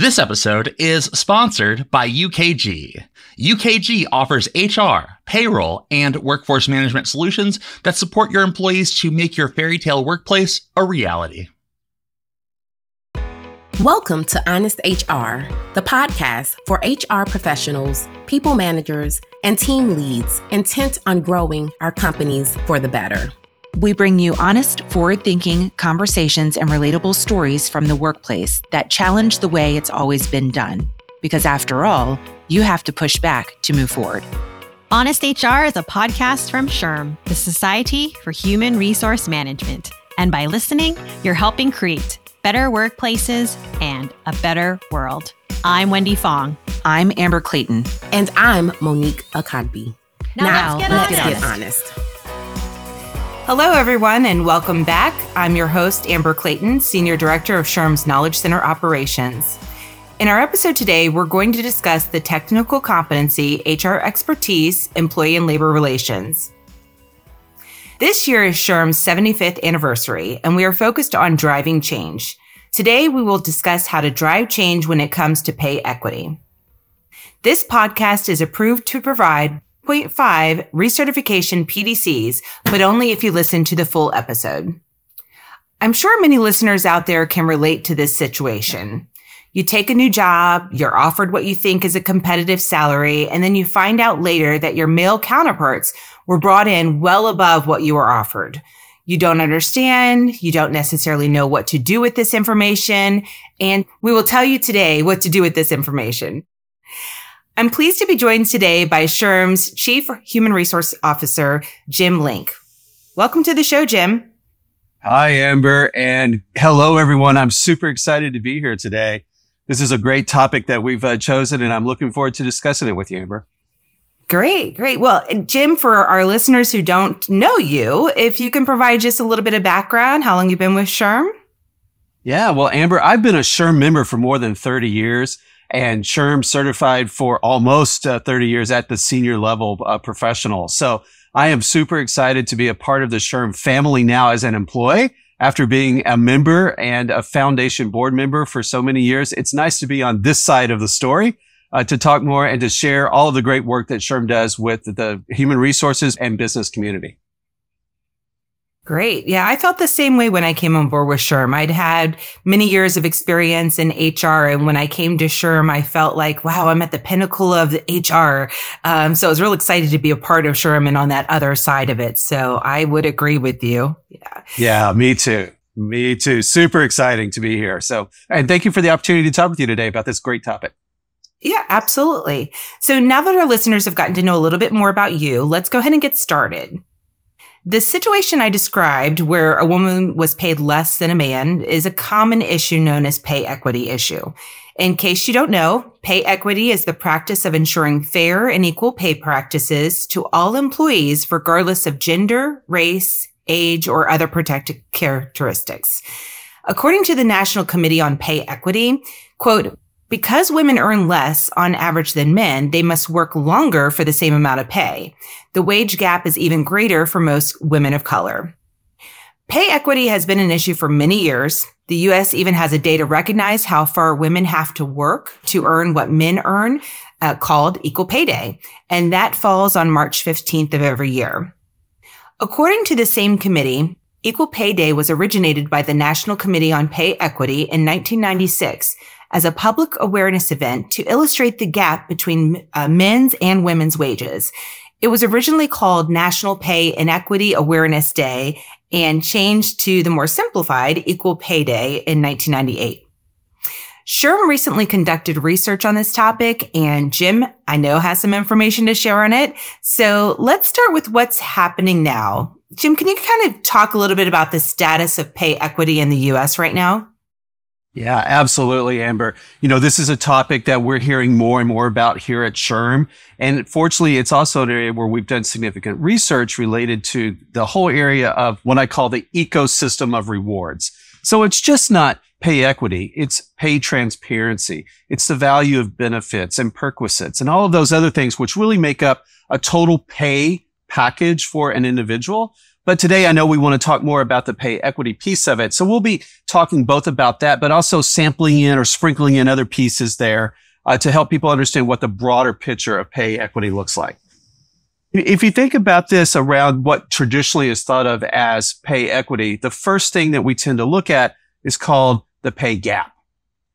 This episode is sponsored by UKG. UKG offers HR, payroll, and workforce management solutions that support your employees to make your fairy tale workplace a reality. Welcome to Honest HR, the podcast for HR professionals, people managers, and team leads intent on growing our companies for the better. We bring you honest, forward thinking conversations and relatable stories from the workplace that challenge the way it's always been done. Because after all, you have to push back to move forward. Honest HR is a podcast from SHRM, the Society for Human Resource Management. And by listening, you're helping create better workplaces and a better world. I'm Wendy Fong. I'm Amber Clayton. And I'm Monique Akanbi. Now, now let's, get, let's honest. get honest. Hello, everyone, and welcome back. I'm your host, Amber Clayton, Senior Director of SHRM's Knowledge Center Operations. In our episode today, we're going to discuss the technical competency, HR expertise, employee and labor relations. This year is SHRM's 75th anniversary, and we are focused on driving change. Today, we will discuss how to drive change when it comes to pay equity. This podcast is approved to provide 0.5 recertification PDCs, but only if you listen to the full episode. I'm sure many listeners out there can relate to this situation. You take a new job, you're offered what you think is a competitive salary, and then you find out later that your male counterparts were brought in well above what you were offered. You don't understand. You don't necessarily know what to do with this information. And we will tell you today what to do with this information. I'm pleased to be joined today by SHRM's Chief Human Resource Officer, Jim Link. Welcome to the show, Jim. Hi, Amber, and hello, everyone. I'm super excited to be here today. This is a great topic that we've uh, chosen, and I'm looking forward to discussing it with you, Amber. Great, great. Well, Jim, for our listeners who don't know you, if you can provide just a little bit of background, how long you've been with SHRM? Yeah, well, Amber, I've been a SHRM member for more than 30 years and SHRM certified for almost uh, 30 years at the senior level uh, professional. So I am super excited to be a part of the SHRM family now as an employee. After being a member and a foundation board member for so many years, it's nice to be on this side of the story uh, to talk more and to share all of the great work that SHRM does with the human resources and business community. Great. Yeah, I felt the same way when I came on board with SHRM. I'd had many years of experience in HR. And when I came to SHRM, I felt like, wow, I'm at the pinnacle of the HR. Um, so I was real excited to be a part of SHRM and on that other side of it. So I would agree with you. Yeah. Yeah, me too. Me too. Super exciting to be here. So, and thank you for the opportunity to talk with you today about this great topic. Yeah, absolutely. So now that our listeners have gotten to know a little bit more about you, let's go ahead and get started. The situation I described where a woman was paid less than a man is a common issue known as pay equity issue. In case you don't know, pay equity is the practice of ensuring fair and equal pay practices to all employees, regardless of gender, race, age, or other protected characteristics. According to the National Committee on Pay Equity, quote, because women earn less on average than men, they must work longer for the same amount of pay. The wage gap is even greater for most women of color. Pay equity has been an issue for many years. The U.S. even has a day to recognize how far women have to work to earn what men earn, uh, called Equal Pay Day. And that falls on March 15th of every year. According to the same committee, Equal Pay Day was originated by the National Committee on Pay Equity in 1996 as a public awareness event to illustrate the gap between uh, men's and women's wages. It was originally called National Pay Inequity Awareness Day and changed to the more simplified Equal Pay Day in 1998. SHRM recently conducted research on this topic and Jim, I know has some information to share on it. So let's start with what's happening now. Jim, can you kind of talk a little bit about the status of pay equity in the U.S. right now? Yeah, absolutely, Amber. You know, this is a topic that we're hearing more and more about here at SHRM. And fortunately, it's also an area where we've done significant research related to the whole area of what I call the ecosystem of rewards. So it's just not pay equity. It's pay transparency. It's the value of benefits and perquisites and all of those other things, which really make up a total pay package for an individual. But today I know we want to talk more about the pay equity piece of it. So we'll be talking both about that, but also sampling in or sprinkling in other pieces there uh, to help people understand what the broader picture of pay equity looks like. If you think about this around what traditionally is thought of as pay equity, the first thing that we tend to look at is called the pay gap.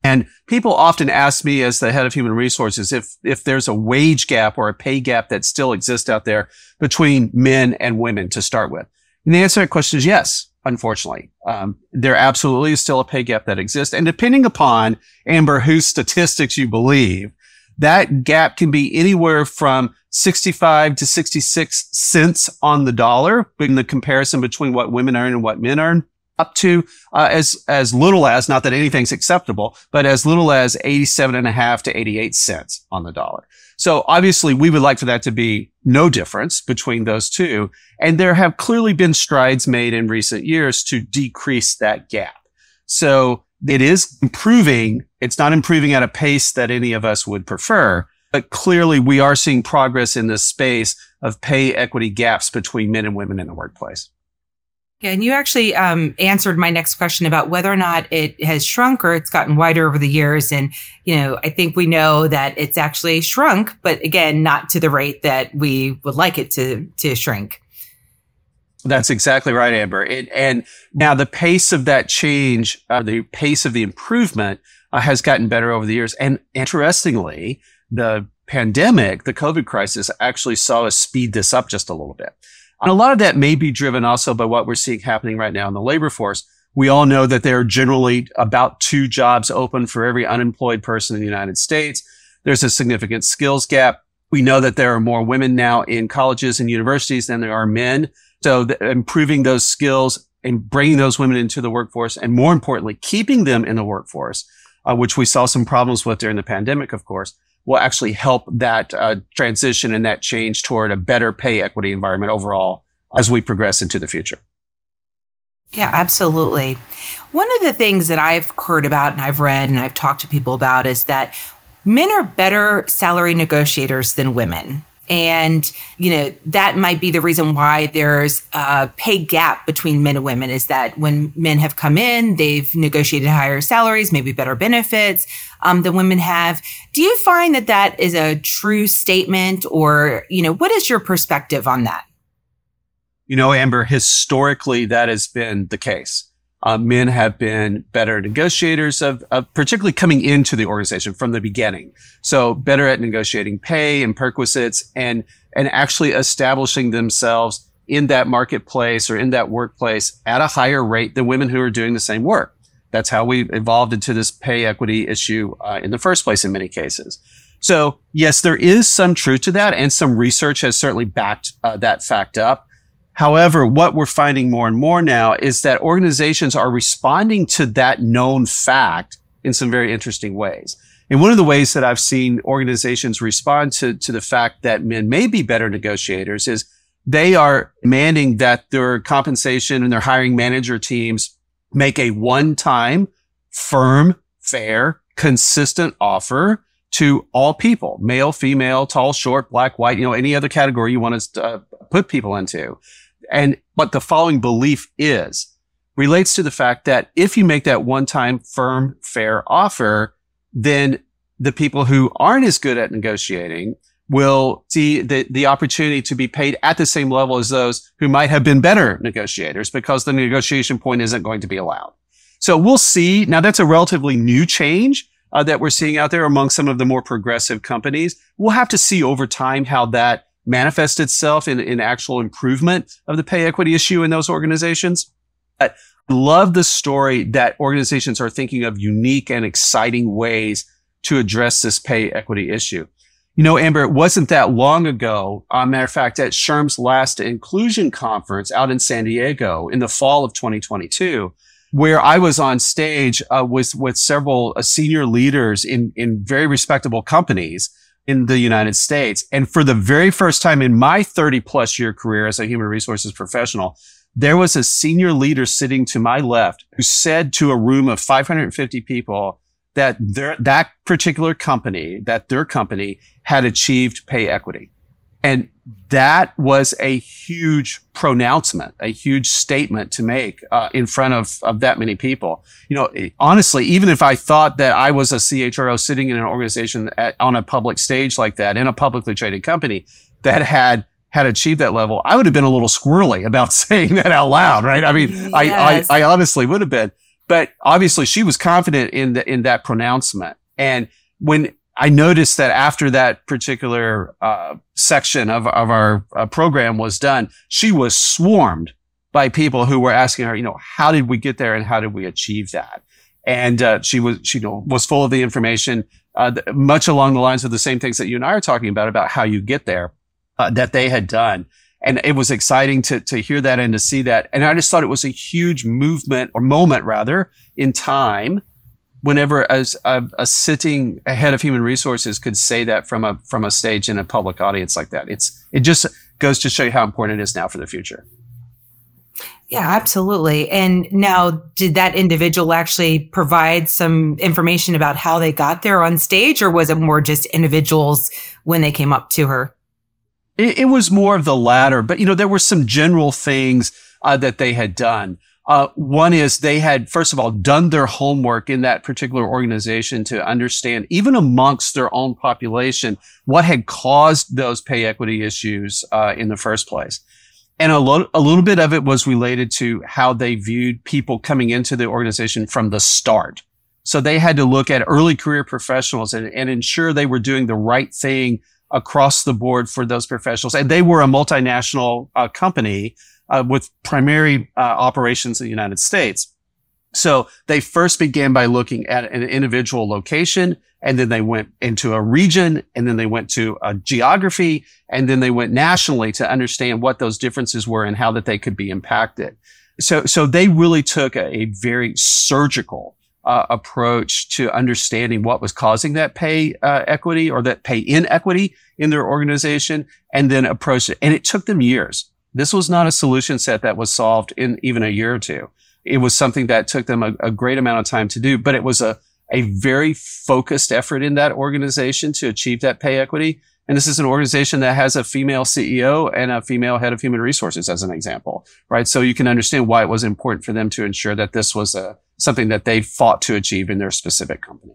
And people often ask me as the head of human resources if, if there's a wage gap or a pay gap that still exists out there between men and women to start with. And the answer to that question is yes, unfortunately. Um, there absolutely is still a pay gap that exists. And depending upon, Amber, whose statistics you believe, that gap can be anywhere from 65 to 66 cents on the dollar in the comparison between what women earn and what men earn up to uh, as as little as not that anything's acceptable, but as little as 87 and a half to 88 cents on the dollar. So obviously we would like for that to be no difference between those two. And there have clearly been strides made in recent years to decrease that gap. So it is improving. It's not improving at a pace that any of us would prefer, but clearly we are seeing progress in this space of pay equity gaps between men and women in the workplace. Yeah, and you actually um, answered my next question about whether or not it has shrunk or it's gotten wider over the years. And, you know, I think we know that it's actually shrunk, but again, not to the rate that we would like it to, to shrink. That's exactly right, Amber. It, and now the pace of that change, uh, the pace of the improvement uh, has gotten better over the years. And interestingly, the pandemic, the COVID crisis actually saw us speed this up just a little bit. And a lot of that may be driven also by what we're seeing happening right now in the labor force. We all know that there are generally about two jobs open for every unemployed person in the United States. There's a significant skills gap. We know that there are more women now in colleges and universities than there are men. So improving those skills and bringing those women into the workforce and more importantly, keeping them in the workforce, uh, which we saw some problems with during the pandemic, of course, will actually help that uh, transition and that change toward a better pay equity environment overall as we progress into the future. Yeah, absolutely. One of the things that I've heard about and I've read and I've talked to people about is that men are better salary negotiators than women. And, you know, that might be the reason why there's a pay gap between men and women is that when men have come in, they've negotiated higher salaries, maybe better benefits um, than women have. Do you find that that is a true statement or, you know, what is your perspective on that? You know, Amber, historically, that has been the case. Uh, men have been better negotiators of, of, particularly coming into the organization from the beginning. So better at negotiating pay and perquisites and, and actually establishing themselves in that marketplace or in that workplace at a higher rate than women who are doing the same work. That's how we evolved into this pay equity issue uh, in the first place in many cases. So yes, there is some truth to that and some research has certainly backed uh, that fact up. However, what we're finding more and more now is that organizations are responding to that known fact in some very interesting ways. And one of the ways that I've seen organizations respond to, to the fact that men may be better negotiators is they are demanding that their compensation and their hiring manager teams make a one-time, firm, fair, consistent offer to all people, male, female, tall, short, black, white, you know, any other category you want to uh, put people into. And what the following belief is relates to the fact that if you make that one time firm, fair offer, then the people who aren't as good at negotiating will see the, the opportunity to be paid at the same level as those who might have been better negotiators because the negotiation point isn't going to be allowed. So we'll see. Now that's a relatively new change uh, that we're seeing out there among some of the more progressive companies. We'll have to see over time how that manifests itself in, in actual improvement of the pay equity issue in those organizations. I love the story that organizations are thinking of unique and exciting ways to address this pay equity issue. You know, Amber, it wasn't that long ago. Uh, matter of fact, at SHRM's last inclusion conference out in San Diego in the fall of 2022, where I was on stage uh, with with several uh, senior leaders in in very respectable companies in the United States. And for the very first time in my 30 plus year career as a human resources professional, there was a senior leader sitting to my left who said to a room of 550 people that their, that particular company, that their company had achieved pay equity. And that was a huge pronouncement, a huge statement to make uh, in front of, of that many people. You know, honestly, even if I thought that I was a CHRO sitting in an organization at, on a public stage like that in a publicly traded company that had had achieved that level, I would have been a little squirrely about saying that out loud, right? I mean, yes. I, I, I honestly would have been, but obviously she was confident in the, in that pronouncement. And when I noticed that after that particular uh, section of, of our uh, program was done, she was swarmed by people who were asking her, you know, how did we get there and how did we achieve that? And uh, she was, she you know, was full of the information, uh, much along the lines of the same things that you and I are talking about, about how you get there, uh, that they had done. And it was exciting to, to hear that and to see that. And I just thought it was a huge movement or moment rather in time whenever as a, a, sitting head of human resources could say that from a from a stage in a public audience like that. It's it just goes to show you how important it is now for the future. Yeah absolutely. And now did that individual actually provide some information about how they got there on stage or was it more just individuals when they came up to her it, it was more of the latter but you know there were some general things uh, that they had done uh, one is they had, first of all, done their homework in that particular organization to understand, even amongst their own population, what had caused those pay equity issues uh, in the first place. And a, lo- a little bit of it was related to how they viewed people coming into the organization from the start. So they had to look at early career professionals and, and ensure they were doing the right thing across the board for those professionals. And they were a multinational uh, company uh, with primary uh, operations in the United States. So they first began by looking at an individual location and then they went into a region and then they went to a geography and then they went nationally to understand what those differences were and how that they could be impacted. So, so they really took a, a very surgical uh, approach to understanding what was causing that pay uh, equity or that pay inequity in their organization and then approach it. And it took them years. This was not a solution set that was solved in even a year or two. It was something that took them a, a great amount of time to do, but it was a, a very focused effort in that organization to achieve that pay equity. And this is an organization that has a female CEO and a female head of human resources as an example, right? So you can understand why it was important for them to ensure that this was a, something that they fought to achieve in their specific company.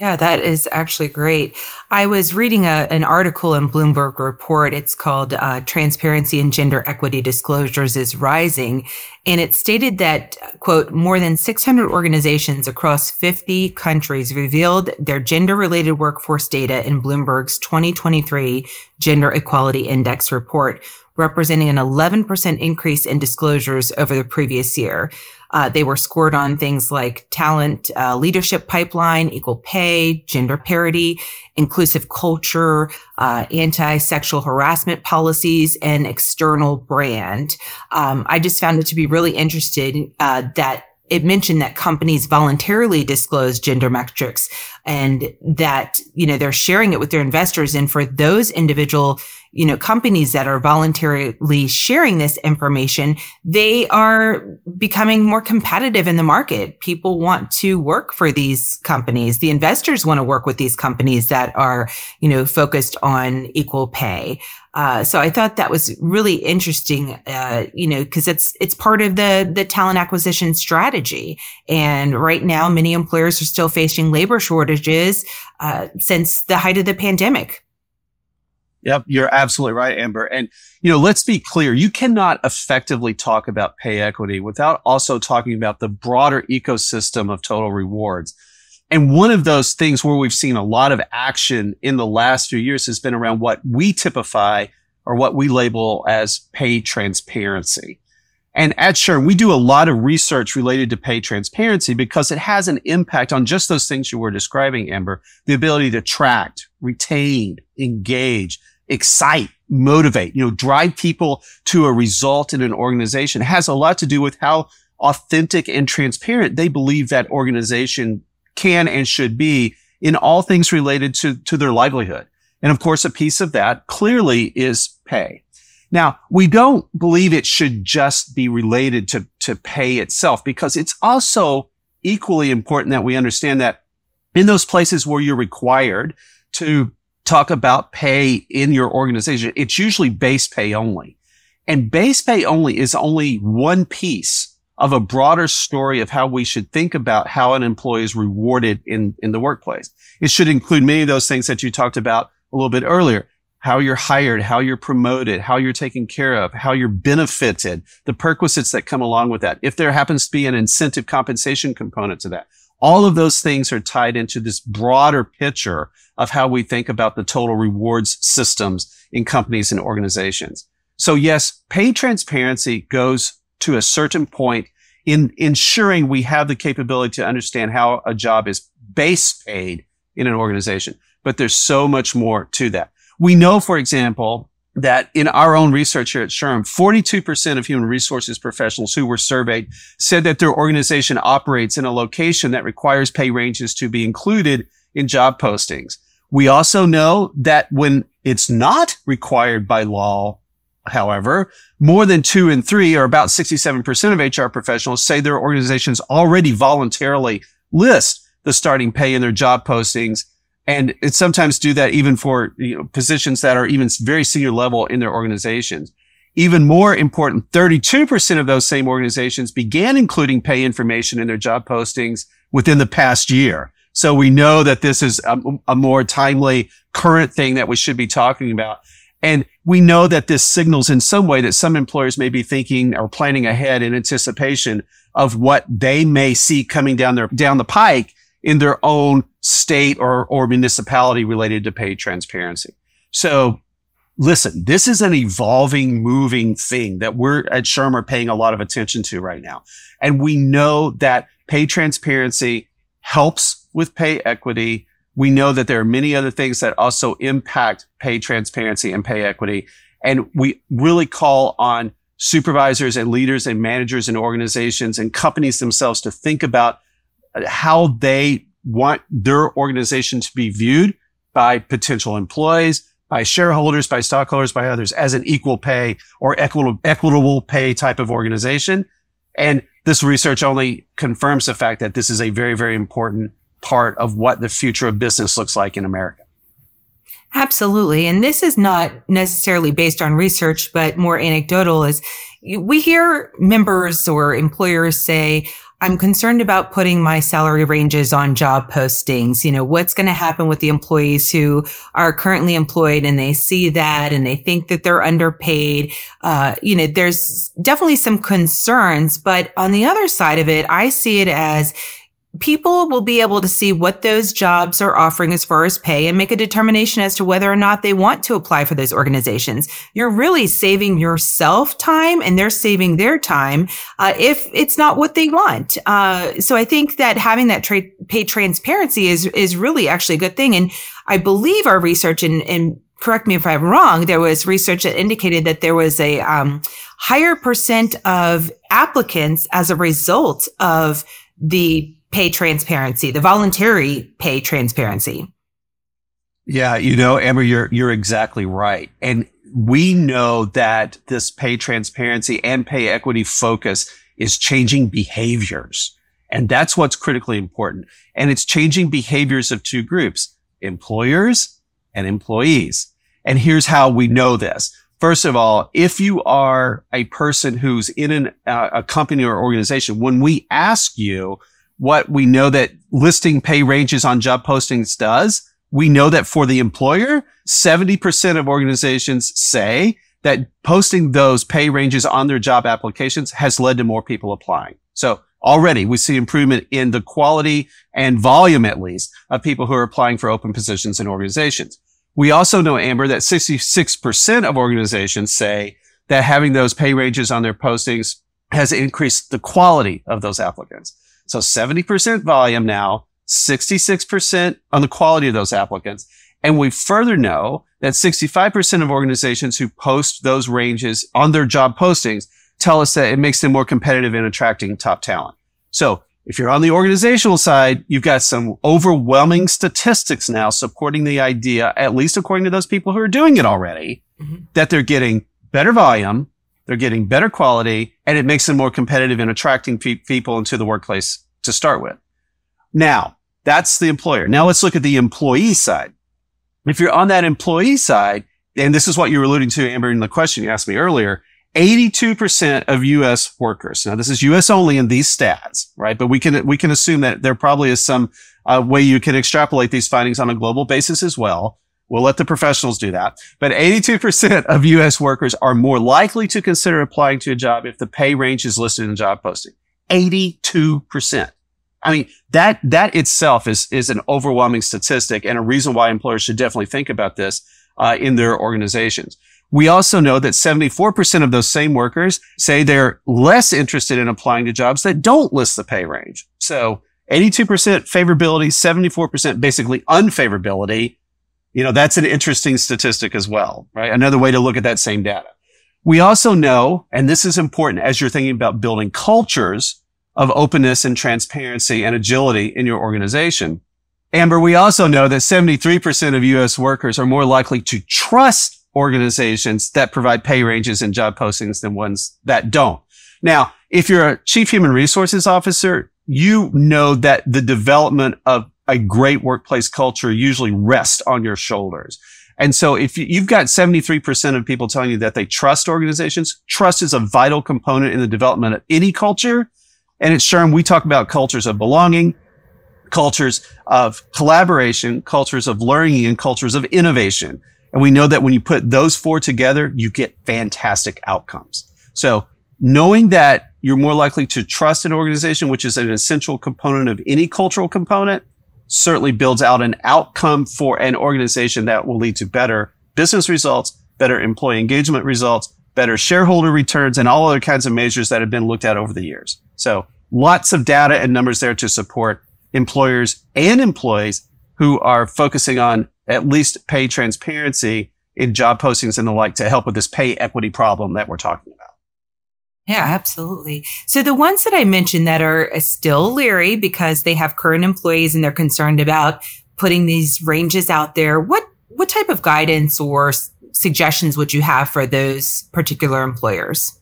Yeah, that is actually great. I was reading a, an article in Bloomberg Report. It's called uh, Transparency and Gender Equity Disclosures is Rising. And it stated that, quote, more than 600 organizations across 50 countries revealed their gender related workforce data in Bloomberg's 2023 Gender Equality Index report, representing an 11% increase in disclosures over the previous year. Uh, they were scored on things like talent, uh, leadership pipeline, equal pay, gender parity, inclusive culture, uh, anti-sexual harassment policies, and external brand. Um, I just found it to be really interesting uh, that it mentioned that companies voluntarily disclose gender metrics and that, you know, they're sharing it with their investors. And for those individual you know, companies that are voluntarily sharing this information, they are becoming more competitive in the market. People want to work for these companies. The investors want to work with these companies that are, you know, focused on equal pay. Uh, so I thought that was really interesting, uh, you know, because it's it's part of the the talent acquisition strategy. And right now, many employers are still facing labor shortages uh, since the height of the pandemic. Yep, you're absolutely right, Amber. And, you know, let's be clear. You cannot effectively talk about pay equity without also talking about the broader ecosystem of total rewards. And one of those things where we've seen a lot of action in the last few years has been around what we typify or what we label as pay transparency. And at SHRM, we do a lot of research related to pay transparency because it has an impact on just those things you were describing, Amber, the ability to attract, retain, engage, excite, motivate, you know, drive people to a result in an organization it has a lot to do with how authentic and transparent they believe that organization can and should be in all things related to, to their livelihood. And of course, a piece of that clearly is pay. Now, we don't believe it should just be related to, to pay itself because it's also equally important that we understand that in those places where you're required to talk about pay in your organization, it's usually base pay only. And base pay only is only one piece of a broader story of how we should think about how an employee is rewarded in, in the workplace. It should include many of those things that you talked about a little bit earlier. How you're hired, how you're promoted, how you're taken care of, how you're benefited, the perquisites that come along with that. If there happens to be an incentive compensation component to that, all of those things are tied into this broader picture of how we think about the total rewards systems in companies and organizations. So yes, pay transparency goes to a certain point in ensuring we have the capability to understand how a job is base paid in an organization. But there's so much more to that. We know, for example, that in our own research here at SHRM, 42% of human resources professionals who were surveyed said that their organization operates in a location that requires pay ranges to be included in job postings. We also know that when it's not required by law However, more than two in three, or about 67% of HR professionals say their organizations already voluntarily list the starting pay in their job postings. And it sometimes do that even for you know, positions that are even very senior level in their organizations. Even more important, 32% of those same organizations began including pay information in their job postings within the past year. So we know that this is a, a more timely current thing that we should be talking about. And we know that this signals in some way that some employers may be thinking or planning ahead in anticipation of what they may see coming down their, down the pike in their own state or, or municipality related to pay transparency. So listen, this is an evolving, moving thing that we're at are paying a lot of attention to right now. And we know that pay transparency helps with pay equity we know that there are many other things that also impact pay transparency and pay equity. And we really call on supervisors and leaders and managers and organizations and companies themselves to think about how they want their organization to be viewed by potential employees, by shareholders, by stockholders, by others as an equal pay or equitable, equitable pay type of organization. And this research only confirms the fact that this is a very, very important part of what the future of business looks like in America. Absolutely. And this is not necessarily based on research, but more anecdotal is we hear members or employers say, I'm concerned about putting my salary ranges on job postings. You know, what's going to happen with the employees who are currently employed and they see that and they think that they're underpaid. Uh, you know, there's definitely some concerns, but on the other side of it, I see it as people will be able to see what those jobs are offering as far as pay and make a determination as to whether or not they want to apply for those organizations. You're really saving yourself time and they're saving their time uh, if it's not what they want. Uh, so I think that having that tra- pay transparency is is really actually a good thing. And I believe our research and, and correct me if I'm wrong, there was research that indicated that there was a um, higher percent of applicants as a result of the pay transparency, the voluntary pay transparency. Yeah, you know, Amber, you're you're exactly right. And we know that this pay transparency and pay equity focus is changing behaviors. And that's what's critically important. And it's changing behaviors of two groups, employers and employees. And here's how we know this. First of all, if you are a person who's in an, uh, a company or organization, when we ask you, what we know that listing pay ranges on job postings does. We know that for the employer, 70% of organizations say that posting those pay ranges on their job applications has led to more people applying. So already we see improvement in the quality and volume, at least, of people who are applying for open positions in organizations. We also know, Amber, that 66% of organizations say that having those pay ranges on their postings has increased the quality of those applicants. So 70% volume now, 66% on the quality of those applicants. And we further know that 65% of organizations who post those ranges on their job postings tell us that it makes them more competitive in attracting top talent. So if you're on the organizational side, you've got some overwhelming statistics now supporting the idea, at least according to those people who are doing it already, mm-hmm. that they're getting better volume, they're getting better quality and it makes them more competitive in attracting pe- people into the workplace to start with. Now, that's the employer. Now let's look at the employee side. If you're on that employee side, and this is what you were alluding to, Amber, in the question you asked me earlier, 82% of U.S. workers. Now, this is U.S. only in these stats, right? But we can, we can assume that there probably is some uh, way you can extrapolate these findings on a global basis as well. We'll let the professionals do that. But 82% of U.S. workers are more likely to consider applying to a job if the pay range is listed in the job posting. 82%. I mean, that, that itself is, is an overwhelming statistic and a reason why employers should definitely think about this, uh, in their organizations. We also know that 74% of those same workers say they're less interested in applying to jobs that don't list the pay range. So 82% favorability, 74% basically unfavorability. You know, that's an interesting statistic as well, right? Another way to look at that same data. We also know, and this is important as you're thinking about building cultures of openness and transparency and agility in your organization. Amber, we also know that 73% of U.S. workers are more likely to trust organizations that provide pay ranges and job postings than ones that don't. Now, if you're a chief human resources officer, you know that the development of a great workplace culture usually rests on your shoulders. And so if you've got 73% of people telling you that they trust organizations, trust is a vital component in the development of any culture. And at SHRM, we talk about cultures of belonging, cultures of collaboration, cultures of learning, and cultures of innovation. And we know that when you put those four together, you get fantastic outcomes. So knowing that you're more likely to trust an organization, which is an essential component of any cultural component, certainly builds out an outcome for an organization that will lead to better business results, better employee engagement results, better shareholder returns, and all other kinds of measures that have been looked at over the years. So lots of data and numbers there to support employers and employees who are focusing on at least pay transparency in job postings and the like to help with this pay equity problem that we're talking about. Yeah, absolutely. So the ones that I mentioned that are still leery because they have current employees and they're concerned about putting these ranges out there, what what type of guidance or suggestions would you have for those particular employers?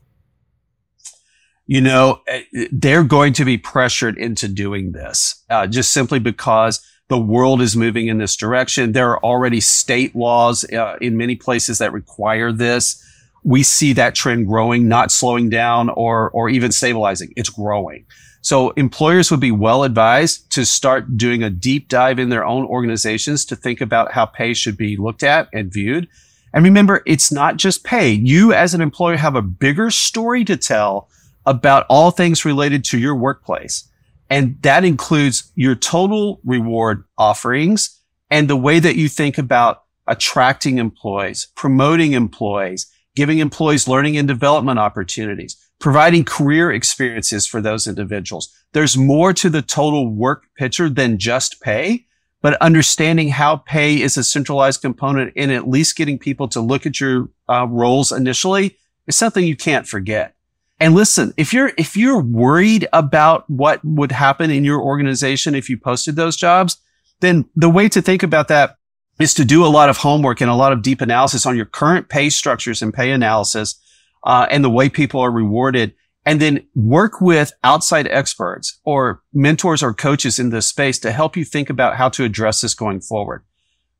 You know, eh, they're going to be pressured into doing this uh, just simply because the world is moving in this direction. There are already state laws uh, in many places that require this. We see that trend growing, not slowing down or, or even stabilizing. It's growing. So employers would be well advised to start doing a deep dive in their own organizations to think about how pay should be looked at and viewed. And remember, it's not just pay. You as an employer have a bigger story to tell about all things related to your workplace. And that includes your total reward offerings and the way that you think about attracting employees, promoting employees, giving employees learning and development opportunities, providing career experiences for those individuals. There's more to the total work picture than just pay, but understanding how pay is a centralized component in at least getting people to look at your uh, roles initially is something you can't forget. And listen, if you're, if you're worried about what would happen in your organization if you posted those jobs, then the way to think about that is to do a lot of homework and a lot of deep analysis on your current pay structures and pay analysis, uh, and the way people are rewarded. And then work with outside experts or mentors or coaches in this space to help you think about how to address this going forward.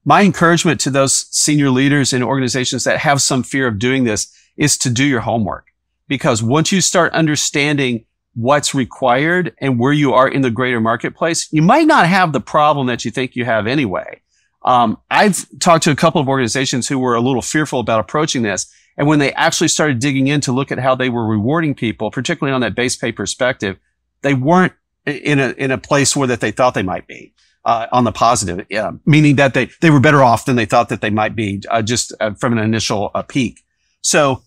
My encouragement to those senior leaders in organizations that have some fear of doing this is to do your homework because once you start understanding what's required and where you are in the greater marketplace, you might not have the problem that you think you have anyway. Um, I've talked to a couple of organizations who were a little fearful about approaching this. And when they actually started digging in to look at how they were rewarding people, particularly on that base pay perspective, they weren't in a, in a place where that they thought they might be. Uh, on the positive, yeah, meaning that they, they were better off than they thought that they might be, uh, just uh, from an initial uh, peek. So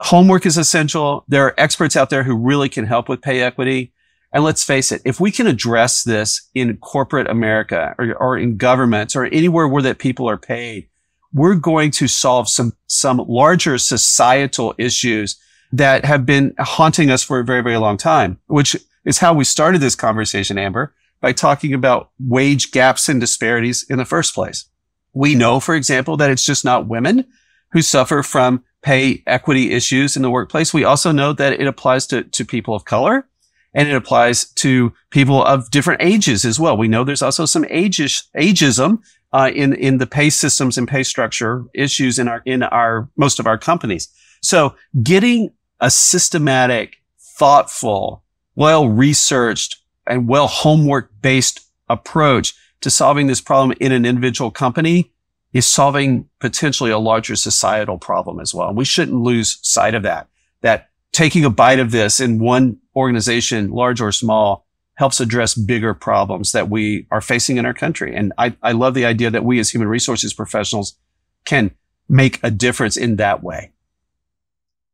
homework is essential. There are experts out there who really can help with pay equity. And let's face it, if we can address this in corporate America or, or in governments or anywhere where that people are paid, we're going to solve some, some larger societal issues that have been haunting us for a very, very long time, which is how we started this conversation, Amber, by talking about wage gaps and disparities in the first place. We know, for example, that it's just not women who suffer from pay equity issues in the workplace. We also know that it applies to, to people of color and it applies to people of different ages as well. We know there's also some ageism uh, in in the pay systems and pay structure issues in our in our most of our companies. So getting a systematic, thoughtful, well researched, and well homework based approach to solving this problem in an individual company is solving potentially a larger societal problem as well. And we shouldn't lose sight of that. That taking a bite of this in one organization, large or small, helps address bigger problems that we are facing in our country. And I, I love the idea that we as human resources professionals can make a difference in that way.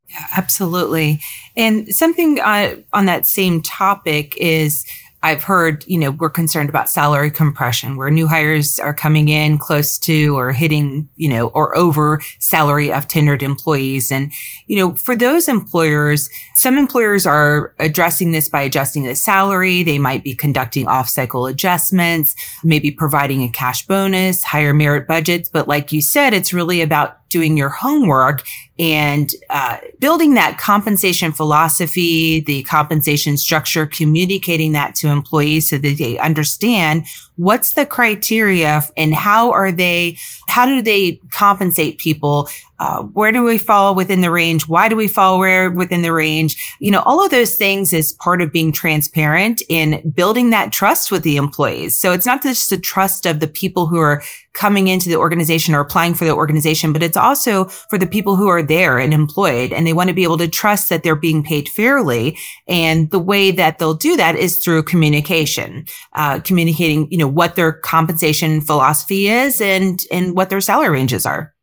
Yeah, absolutely. And something uh, on that same topic is I've heard, you know, we're concerned about salary compression where new hires are coming in close to or hitting, you know, or over salary of tenured employees. And, you know, for those employers, some employers are addressing this by adjusting the salary. They might be conducting off cycle adjustments, maybe providing a cash bonus, higher merit budgets. But like you said, it's really about doing your homework and uh, building that compensation philosophy, the compensation structure, communicating that to employees so that they understand what's the criteria and how are they, how do they compensate people? Uh, where do we fall within the range? Why do we fall where within the range? You know, all of those things is part of being transparent in building that trust with the employees. So it's not just the trust of the people who are coming into the organization or applying for the organization, but it's also for the people who are there and employed and they want to be able to trust that they're being paid fairly. And the way that they'll do that is through communication, uh, communicating, you know, what their compensation philosophy is and, and what their salary ranges are.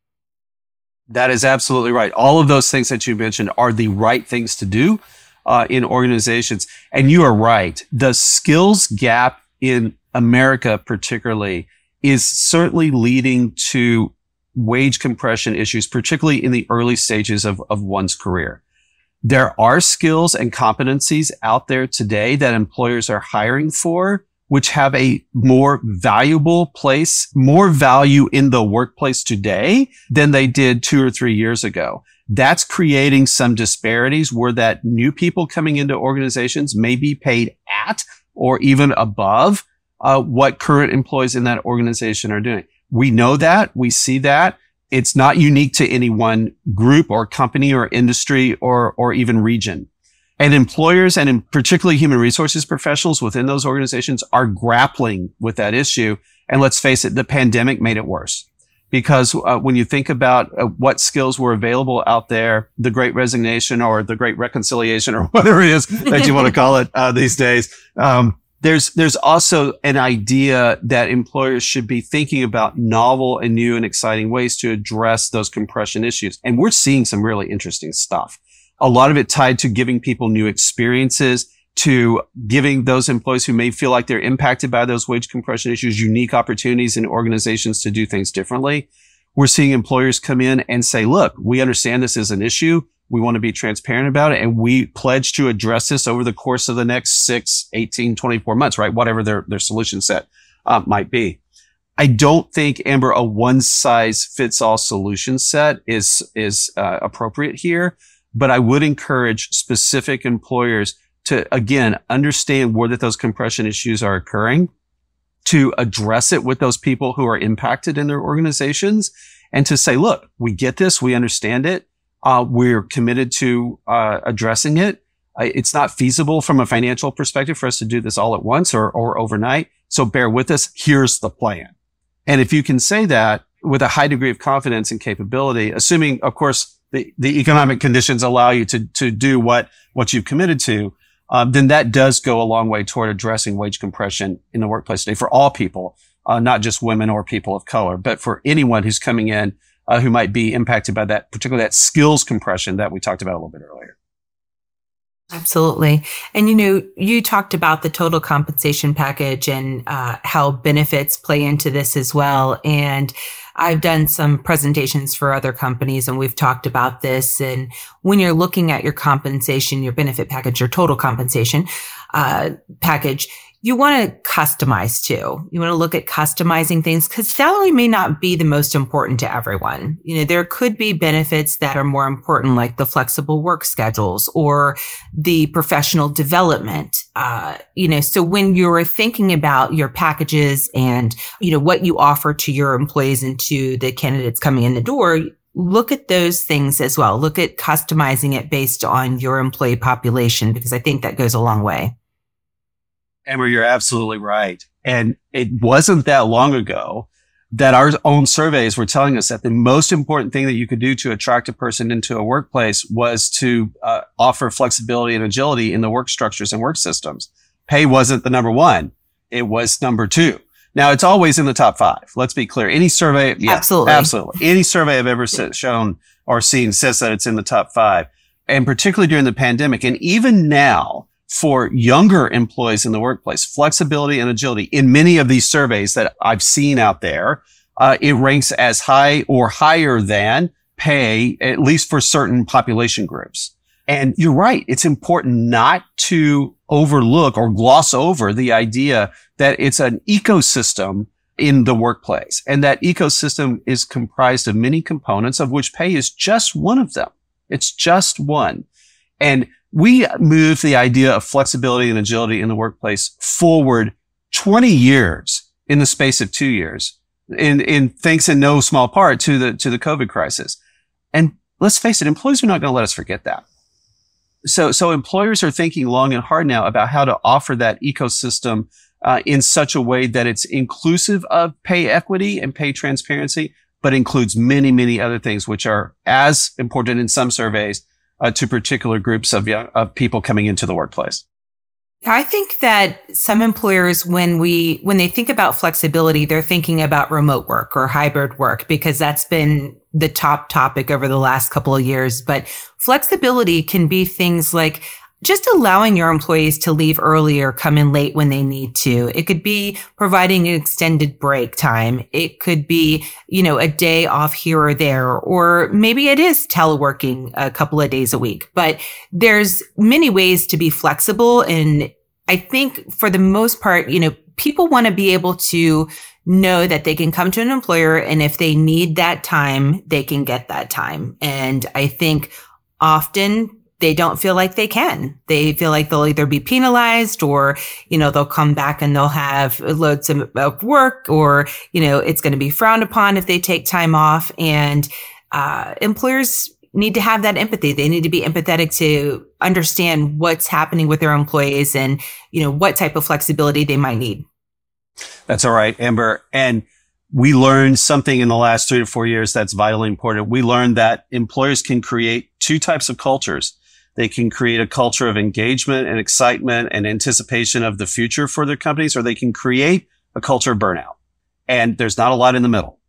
That is absolutely right. All of those things that you mentioned are the right things to do uh, in organizations. And you are right. The skills gap in America, particularly, is certainly leading to wage compression issues, particularly in the early stages of, of one's career. There are skills and competencies out there today that employers are hiring for, which have a more valuable place, more value in the workplace today than they did two or three years ago. That's creating some disparities where that new people coming into organizations may be paid at or even above uh, what current employees in that organization are doing. We know that. We see that. It's not unique to any one group or company or industry or, or even region. And employers and in particularly human resources professionals within those organizations are grappling with that issue. And let's face it, the pandemic made it worse because uh, when you think about uh, what skills were available out there, the great resignation or the great reconciliation or whatever it is that you want to call it uh, these days, um, there's there's also an idea that employers should be thinking about novel and new and exciting ways to address those compression issues. And we're seeing some really interesting stuff. A lot of it tied to giving people new experiences, to giving those employees who may feel like they're impacted by those wage compression issues unique opportunities in organizations to do things differently. We're seeing employers come in and say, look, we understand this is an issue. We want to be transparent about it. And we pledge to address this over the course of the next six, 18, 24 months, right? Whatever their, their solution set uh, might be. I don't think Amber, a one size fits all solution set is, is uh, appropriate here, but I would encourage specific employers to again understand where that those compression issues are occurring to address it with those people who are impacted in their organizations and to say, look, we get this. We understand it. Uh, we're committed to uh, addressing it. it's not feasible from a financial perspective for us to do this all at once or, or overnight. So bear with us. Here's the plan. And if you can say that with a high degree of confidence and capability, assuming, of course, the, the economic conditions allow you to, to do what, what you've committed to, um, then that does go a long way toward addressing wage compression in the workplace today for all people, uh, not just women or people of color, but for anyone who's coming in uh, who might be impacted by that, particularly that skills compression that we talked about a little bit earlier. Absolutely. And you know, you talked about the total compensation package and uh, how benefits play into this as well. And I've done some presentations for other companies and we've talked about this. And when you're looking at your compensation, your benefit package, your total compensation uh, package, you want to customize too. You want to look at customizing things because salary may not be the most important to everyone. You know, there could be benefits that are more important, like the flexible work schedules or the professional development. Uh, you know, so when you're thinking about your packages and, you know, what you offer to your employees and to the candidates coming in the door, look at those things as well. Look at customizing it based on your employee population because I think that goes a long way. Amber, you're absolutely right. And it wasn't that long ago that our own surveys were telling us that the most important thing that you could do to attract a person into a workplace was to uh, offer flexibility and agility in the work structures and work systems. Pay wasn't the number one. It was number two. Now it's always in the top five. Let's be clear. Any survey, yeah, absolutely, absolutely. Any survey I've ever shown or seen says that it's in the top five, and particularly during the pandemic, and even now, for younger employees in the workplace, flexibility and agility in many of these surveys that I've seen out there, uh, it ranks as high or higher than pay, at least for certain population groups. And you're right. It's important not to overlook or gloss over the idea that it's an ecosystem in the workplace. And that ecosystem is comprised of many components of which pay is just one of them. It's just one. And we moved the idea of flexibility and agility in the workplace forward 20 years in the space of two years. In, in thanks in no small part to the, to the COVID crisis. And let's face it, employees are not going to let us forget that. So, so employers are thinking long and hard now about how to offer that ecosystem uh, in such a way that it's inclusive of pay equity and pay transparency, but includes many, many other things, which are as important in some surveys uh, to particular groups of young, of people coming into the workplace? I think that some employers, when we, when they think about flexibility, they're thinking about remote work or hybrid work because that's been the top topic over the last couple of years. But flexibility can be things like, just allowing your employees to leave early or come in late when they need to. It could be providing an extended break time. It could be, you know, a day off here or there, or maybe it is teleworking a couple of days a week, but there's many ways to be flexible. And I think for the most part, you know, people want to be able to know that they can come to an employer and if they need that time, they can get that time. And I think often they don't feel like they can. They feel like they'll either be penalized or, you know, they'll come back and they'll have loads of work or, you know, it's going to be frowned upon if they take time off. And, uh, employers need to have that empathy. They need to be empathetic to understand what's happening with their employees and, you know, what type of flexibility they might need. That's all right, Amber. And we learned something in the last three to four years that's vitally important. We learned that employers can create two types of cultures. They can create a culture of engagement and excitement and anticipation of the future for their companies, or they can create a culture of burnout. And there's not a lot in the middle.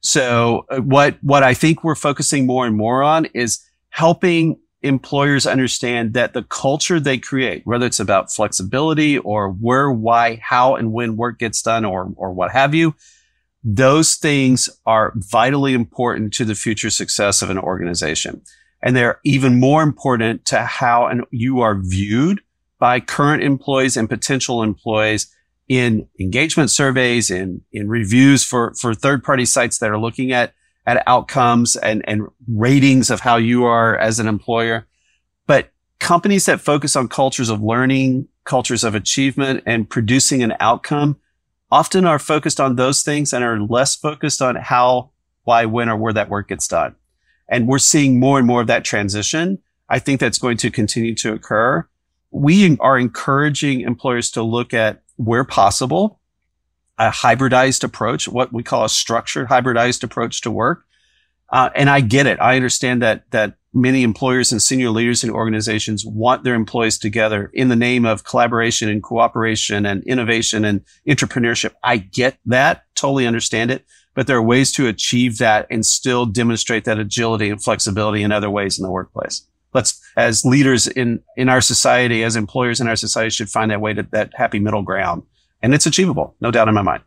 So uh, what, what I think we're focusing more and more on is helping employers understand that the culture they create, whether it's about flexibility or where, why, how, and when work gets done or, or what have you, those things are vitally important to the future success of an organization. And they're even more important to how and you are viewed by current employees and potential employees in engagement surveys, in, in reviews for, for third party sites that are looking at, at outcomes and, and ratings of how you are as an employer. But companies that focus on cultures of learning, cultures of achievement and producing an outcome often are focused on those things and are less focused on how, why, when, or where that work gets done. And we're seeing more and more of that transition. I think that's going to continue to occur. We are encouraging employers to look at where possible a hybridized approach, what we call a structured hybridized approach to work. Uh, and I get it. I understand that that many employers and senior leaders in organizations want their employees together in the name of collaboration and cooperation and innovation and entrepreneurship. I get that. Totally understand it but there are ways to achieve that and still demonstrate that agility and flexibility in other ways in the workplace. Let's, as leaders in, in our society, as employers in our society should find that way to that happy middle ground. And it's achievable. No doubt in my mind.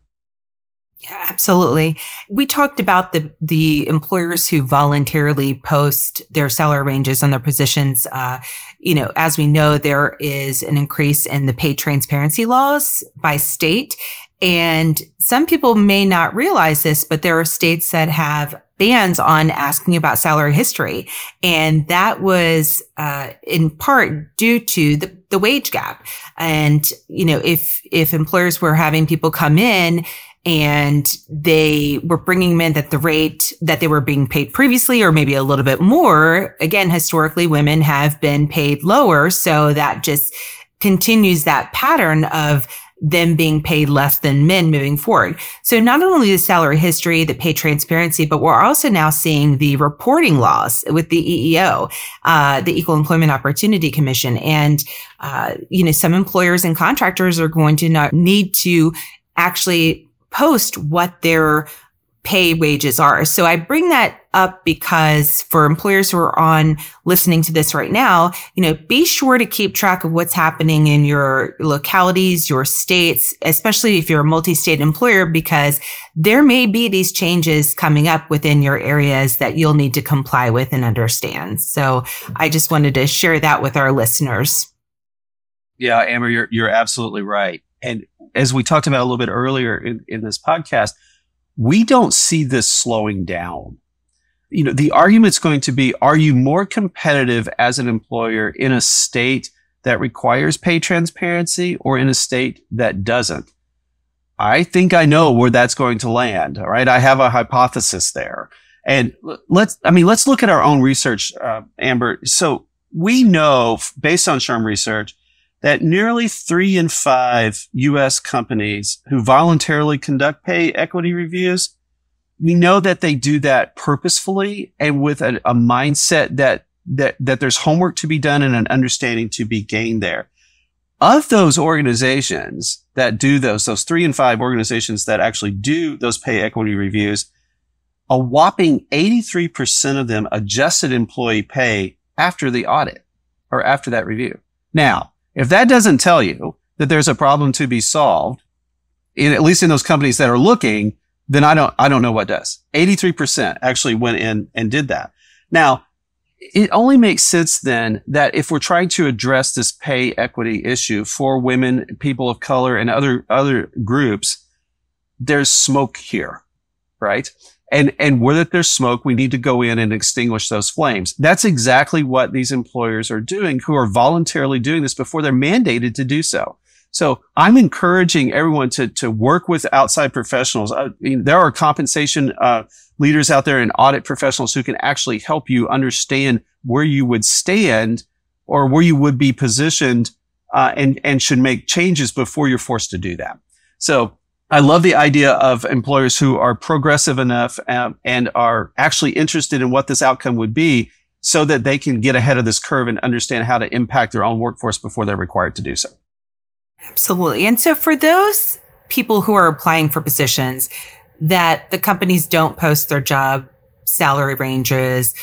Yeah, absolutely. We talked about the the employers who voluntarily post their salary ranges on their positions. Uh, you know, as we know, there is an increase in the pay transparency laws by state, and some people may not realize this, but there are states that have bans on asking about salary history, and that was uh, in part due to the the wage gap. And you know, if if employers were having people come in and they were bringing them in at the rate that they were being paid previously or maybe a little bit more. Again, historically, women have been paid lower. So that just continues that pattern of them being paid less than men moving forward. So not only the salary history, the pay transparency, but we're also now seeing the reporting laws with the EEO, uh, the Equal Employment Opportunity Commission. And, uh, you know, some employers and contractors are going to not need to actually post what their pay wages are. So I bring that up because for employers who are on listening to this right now, you know, be sure to keep track of what's happening in your localities, your states, especially if you're a multi-state employer, because there may be these changes coming up within your areas that you'll need to comply with and understand. So I just wanted to share that with our listeners. Yeah, Amber, you're, you're absolutely right. And as we talked about a little bit earlier in, in this podcast, we don't see this slowing down. You know, the argument's going to be, are you more competitive as an employer in a state that requires pay transparency or in a state that doesn't? I think I know where that's going to land. All right. I have a hypothesis there. And let's, I mean, let's look at our own research, uh, Amber. So we know based on SHRM research that nearly three in five US companies who voluntarily conduct pay equity reviews, we know that they do that purposefully and with a, a mindset that, that, that there's homework to be done and an understanding to be gained there. Of those organizations that do those, those three and five organizations that actually do those pay equity reviews, a whopping 83% of them adjusted employee pay after the audit or after that review. Now, if that doesn't tell you that there's a problem to be solved, in, at least in those companies that are looking, then I don't, I don't know what does. 83% actually went in and did that. Now, it only makes sense then that if we're trying to address this pay equity issue for women, people of color, and other, other groups, there's smoke here, right? And, and where that there's smoke, we need to go in and extinguish those flames. That's exactly what these employers are doing who are voluntarily doing this before they're mandated to do so. So I'm encouraging everyone to, to work with outside professionals. I mean, there are compensation, uh, leaders out there and audit professionals who can actually help you understand where you would stand or where you would be positioned, uh, and, and should make changes before you're forced to do that. So I love the idea of employers who are progressive enough um, and are actually interested in what this outcome would be so that they can get ahead of this curve and understand how to impact their own workforce before they're required to do so. Absolutely. And so for those people who are applying for positions that the companies don't post their job salary ranges,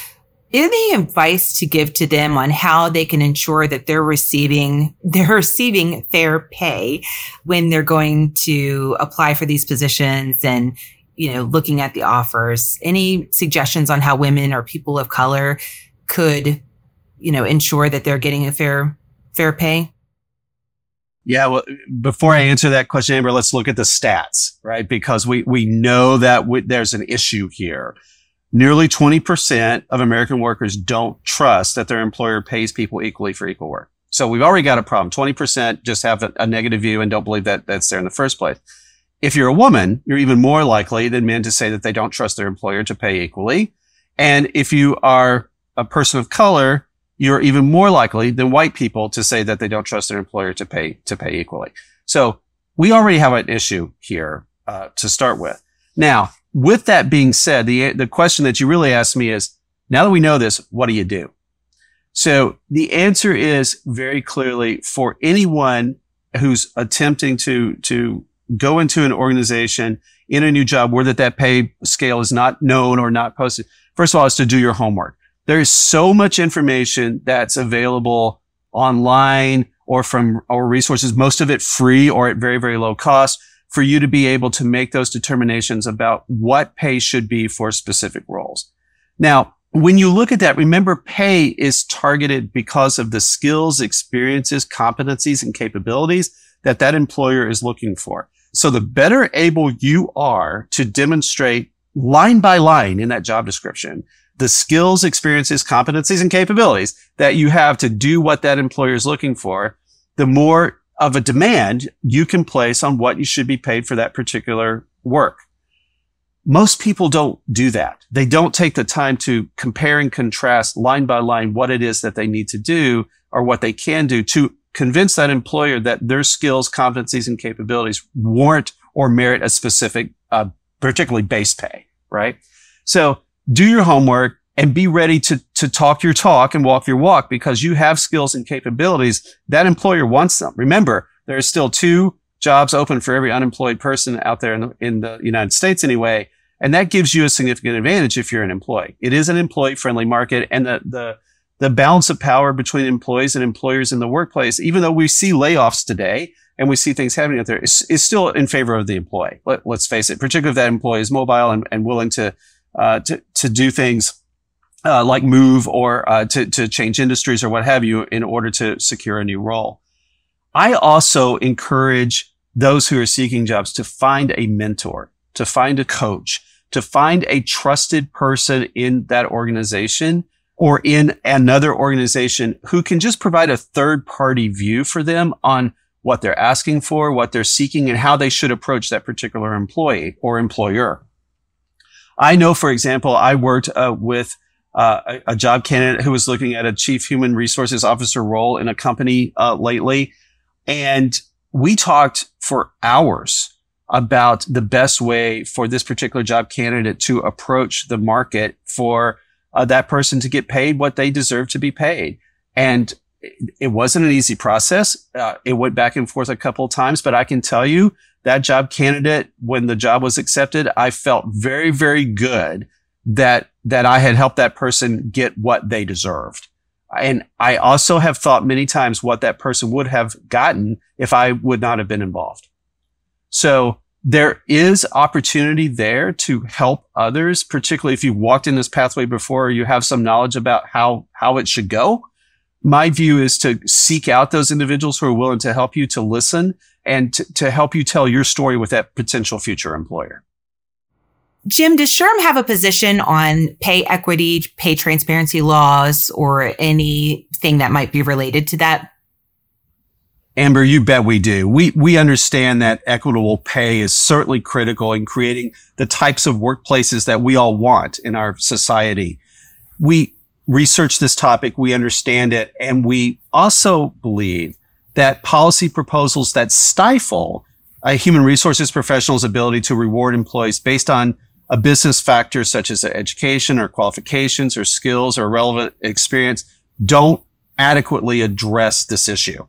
any advice to give to them on how they can ensure that they're receiving they're receiving fair pay when they're going to apply for these positions and you know looking at the offers? Any suggestions on how women or people of color could you know ensure that they're getting a fair fair pay? Yeah, well, before I answer that question, Amber, let's look at the stats, right? Because we we know that w- there's an issue here nearly 20% of American workers don't trust that their employer pays people equally for equal work. So we've already got a problem. 20% just have a, negative view and don't believe that that's there in the first place. If you're a woman, you're even more likely than men to say that they don't trust their employer to pay equally. And if you are a person of color, you're even more likely than white people to say that they don't trust their employer to pay, to pay equally. So we already have an issue here, uh, to start with. Now, with that being said, the, the question that you really asked me is, now that we know this, what do you do? So the answer is very clearly for anyone who's attempting to, to go into an organization in a new job where that, that pay scale is not known or not posted. First of all, is to do your homework. There is so much information that's available online or from our resources, most of it free or at very, very low cost for you to be able to make those determinations about what pay should be for specific roles. Now, when you look at that, remember pay is targeted because of the skills, experiences, competencies, and capabilities that that employer is looking for. So the better able you are to demonstrate line by line in that job description, the skills, experiences, competencies, and capabilities that you have to do what that employer is looking for, the more of a demand you can place on what you should be paid for that particular work. Most people don't do that. They don't take the time to compare and contrast line by line what it is that they need to do or what they can do to convince that employer that their skills, competencies, and capabilities warrant or merit a specific, uh, particularly base pay, right? So do your homework and be ready to, to talk your talk and walk your walk because you have skills and capabilities. That employer wants them. Remember, there are still two jobs open for every unemployed person out there in the, in the United States anyway. And that gives you a significant advantage if you're an employee. It is an employee friendly market and the, the, the balance of power between employees and employers in the workplace, even though we see layoffs today and we see things happening out there, is, is still in favor of the employee. Let, us face it, particularly if that employee is mobile and, and willing to, uh, to, to do things uh, like move or uh, to, to change industries or what have you in order to secure a new role. I also encourage those who are seeking jobs to find a mentor, to find a coach, to find a trusted person in that organization or in another organization who can just provide a third party view for them on what they're asking for, what they're seeking, and how they should approach that particular employee or employer. I know, for example, I worked uh, with uh, a, a, job candidate who was looking at a chief human resources officer role in a company uh, lately. And we talked for hours about the best way for this particular job candidate to approach the market for uh, that person to get paid what they deserve to be paid. And it, wasn't an easy process. Uh, it went back and forth a couple of times, but I can tell you that job candidate, when the job was accepted, I felt very, very good that, that I had helped that person get what they deserved. And I also have thought many times what that person would have gotten if I would not have been involved. So there is opportunity there to help others, particularly if you walked in this pathway before or you have some knowledge about how, how it should go. My view is to seek out those individuals who are willing to help you to listen and to, to help you tell your story with that potential future employer. Jim, does SHRM have a position on pay equity, pay transparency laws, or anything that might be related to that? Amber, you bet we do. We, we understand that equitable pay is certainly critical in creating the types of workplaces that we all want in our society. We research this topic. We understand it. And we also believe that policy proposals that stifle a human resources professional's ability to reward employees based on a business factor such as education or qualifications or skills or relevant experience don't adequately address this issue.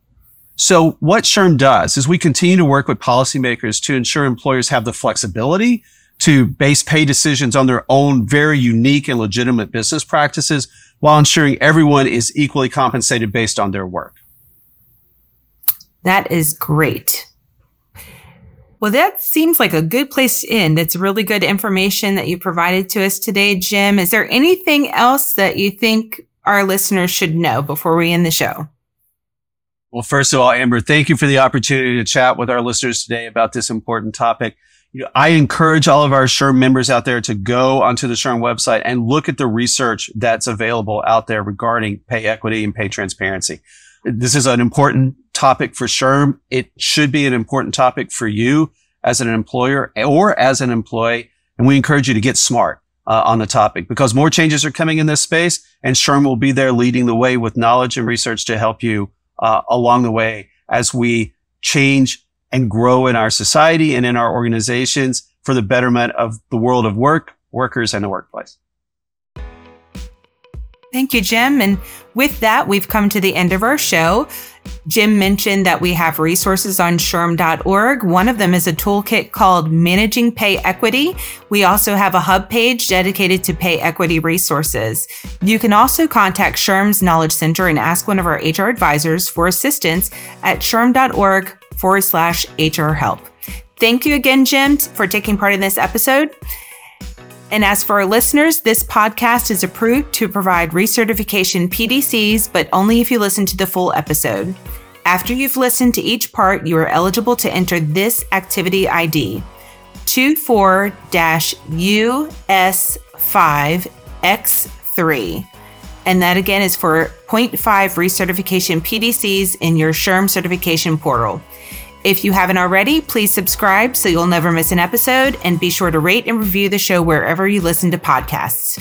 So what SHRM does is we continue to work with policymakers to ensure employers have the flexibility to base pay decisions on their own very unique and legitimate business practices while ensuring everyone is equally compensated based on their work. That is great. Well, that seems like a good place to end. It's really good information that you provided to us today, Jim. Is there anything else that you think our listeners should know before we end the show? Well, first of all, Amber, thank you for the opportunity to chat with our listeners today about this important topic. You know, I encourage all of our SHRM members out there to go onto the SHRM website and look at the research that's available out there regarding pay equity and pay transparency. This is an important topic for SHRM. It should be an important topic for you as an employer or as an employee. And we encourage you to get smart uh, on the topic because more changes are coming in this space and SHRM will be there leading the way with knowledge and research to help you uh, along the way as we change and grow in our society and in our organizations for the betterment of the world of work, workers, and the workplace. Thank you, Jim. And with that, we've come to the end of our show. Jim mentioned that we have resources on shrm.org. One of them is a toolkit called Managing Pay Equity. We also have a hub page dedicated to pay equity resources. You can also contact SHRM's Knowledge Center and ask one of our HR advisors for assistance at shrm.org forward slash HR help. Thank you again, Jim, for taking part in this episode. And as for our listeners, this podcast is approved to provide recertification PDCs, but only if you listen to the full episode. After you've listened to each part, you are eligible to enter this activity ID 24 US5X3. And that again is for 0.5 recertification PDCs in your SHRM certification portal. If you haven't already, please subscribe so you'll never miss an episode and be sure to rate and review the show wherever you listen to podcasts.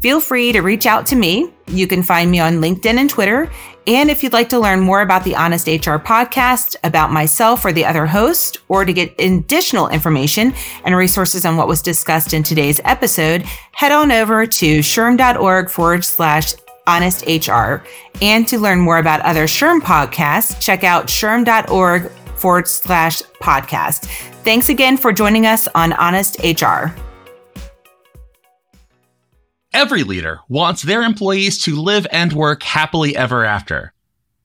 Feel free to reach out to me. You can find me on LinkedIn and Twitter. And if you'd like to learn more about the Honest HR podcast, about myself or the other host, or to get additional information and resources on what was discussed in today's episode, head on over to shrm.org forward slash honest HR. And to learn more about other SHRM podcasts, check out shrm.org forward slash podcast. Thanks again for joining us on Honest HR. Every leader wants their employees to live and work happily ever after.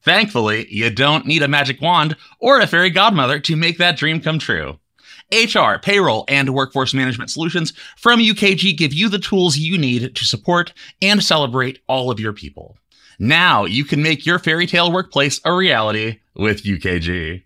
Thankfully, you don't need a magic wand or a fairy godmother to make that dream come true. HR, payroll, and workforce management solutions from UKG give you the tools you need to support and celebrate all of your people. Now you can make your fairy tale workplace a reality with UKG.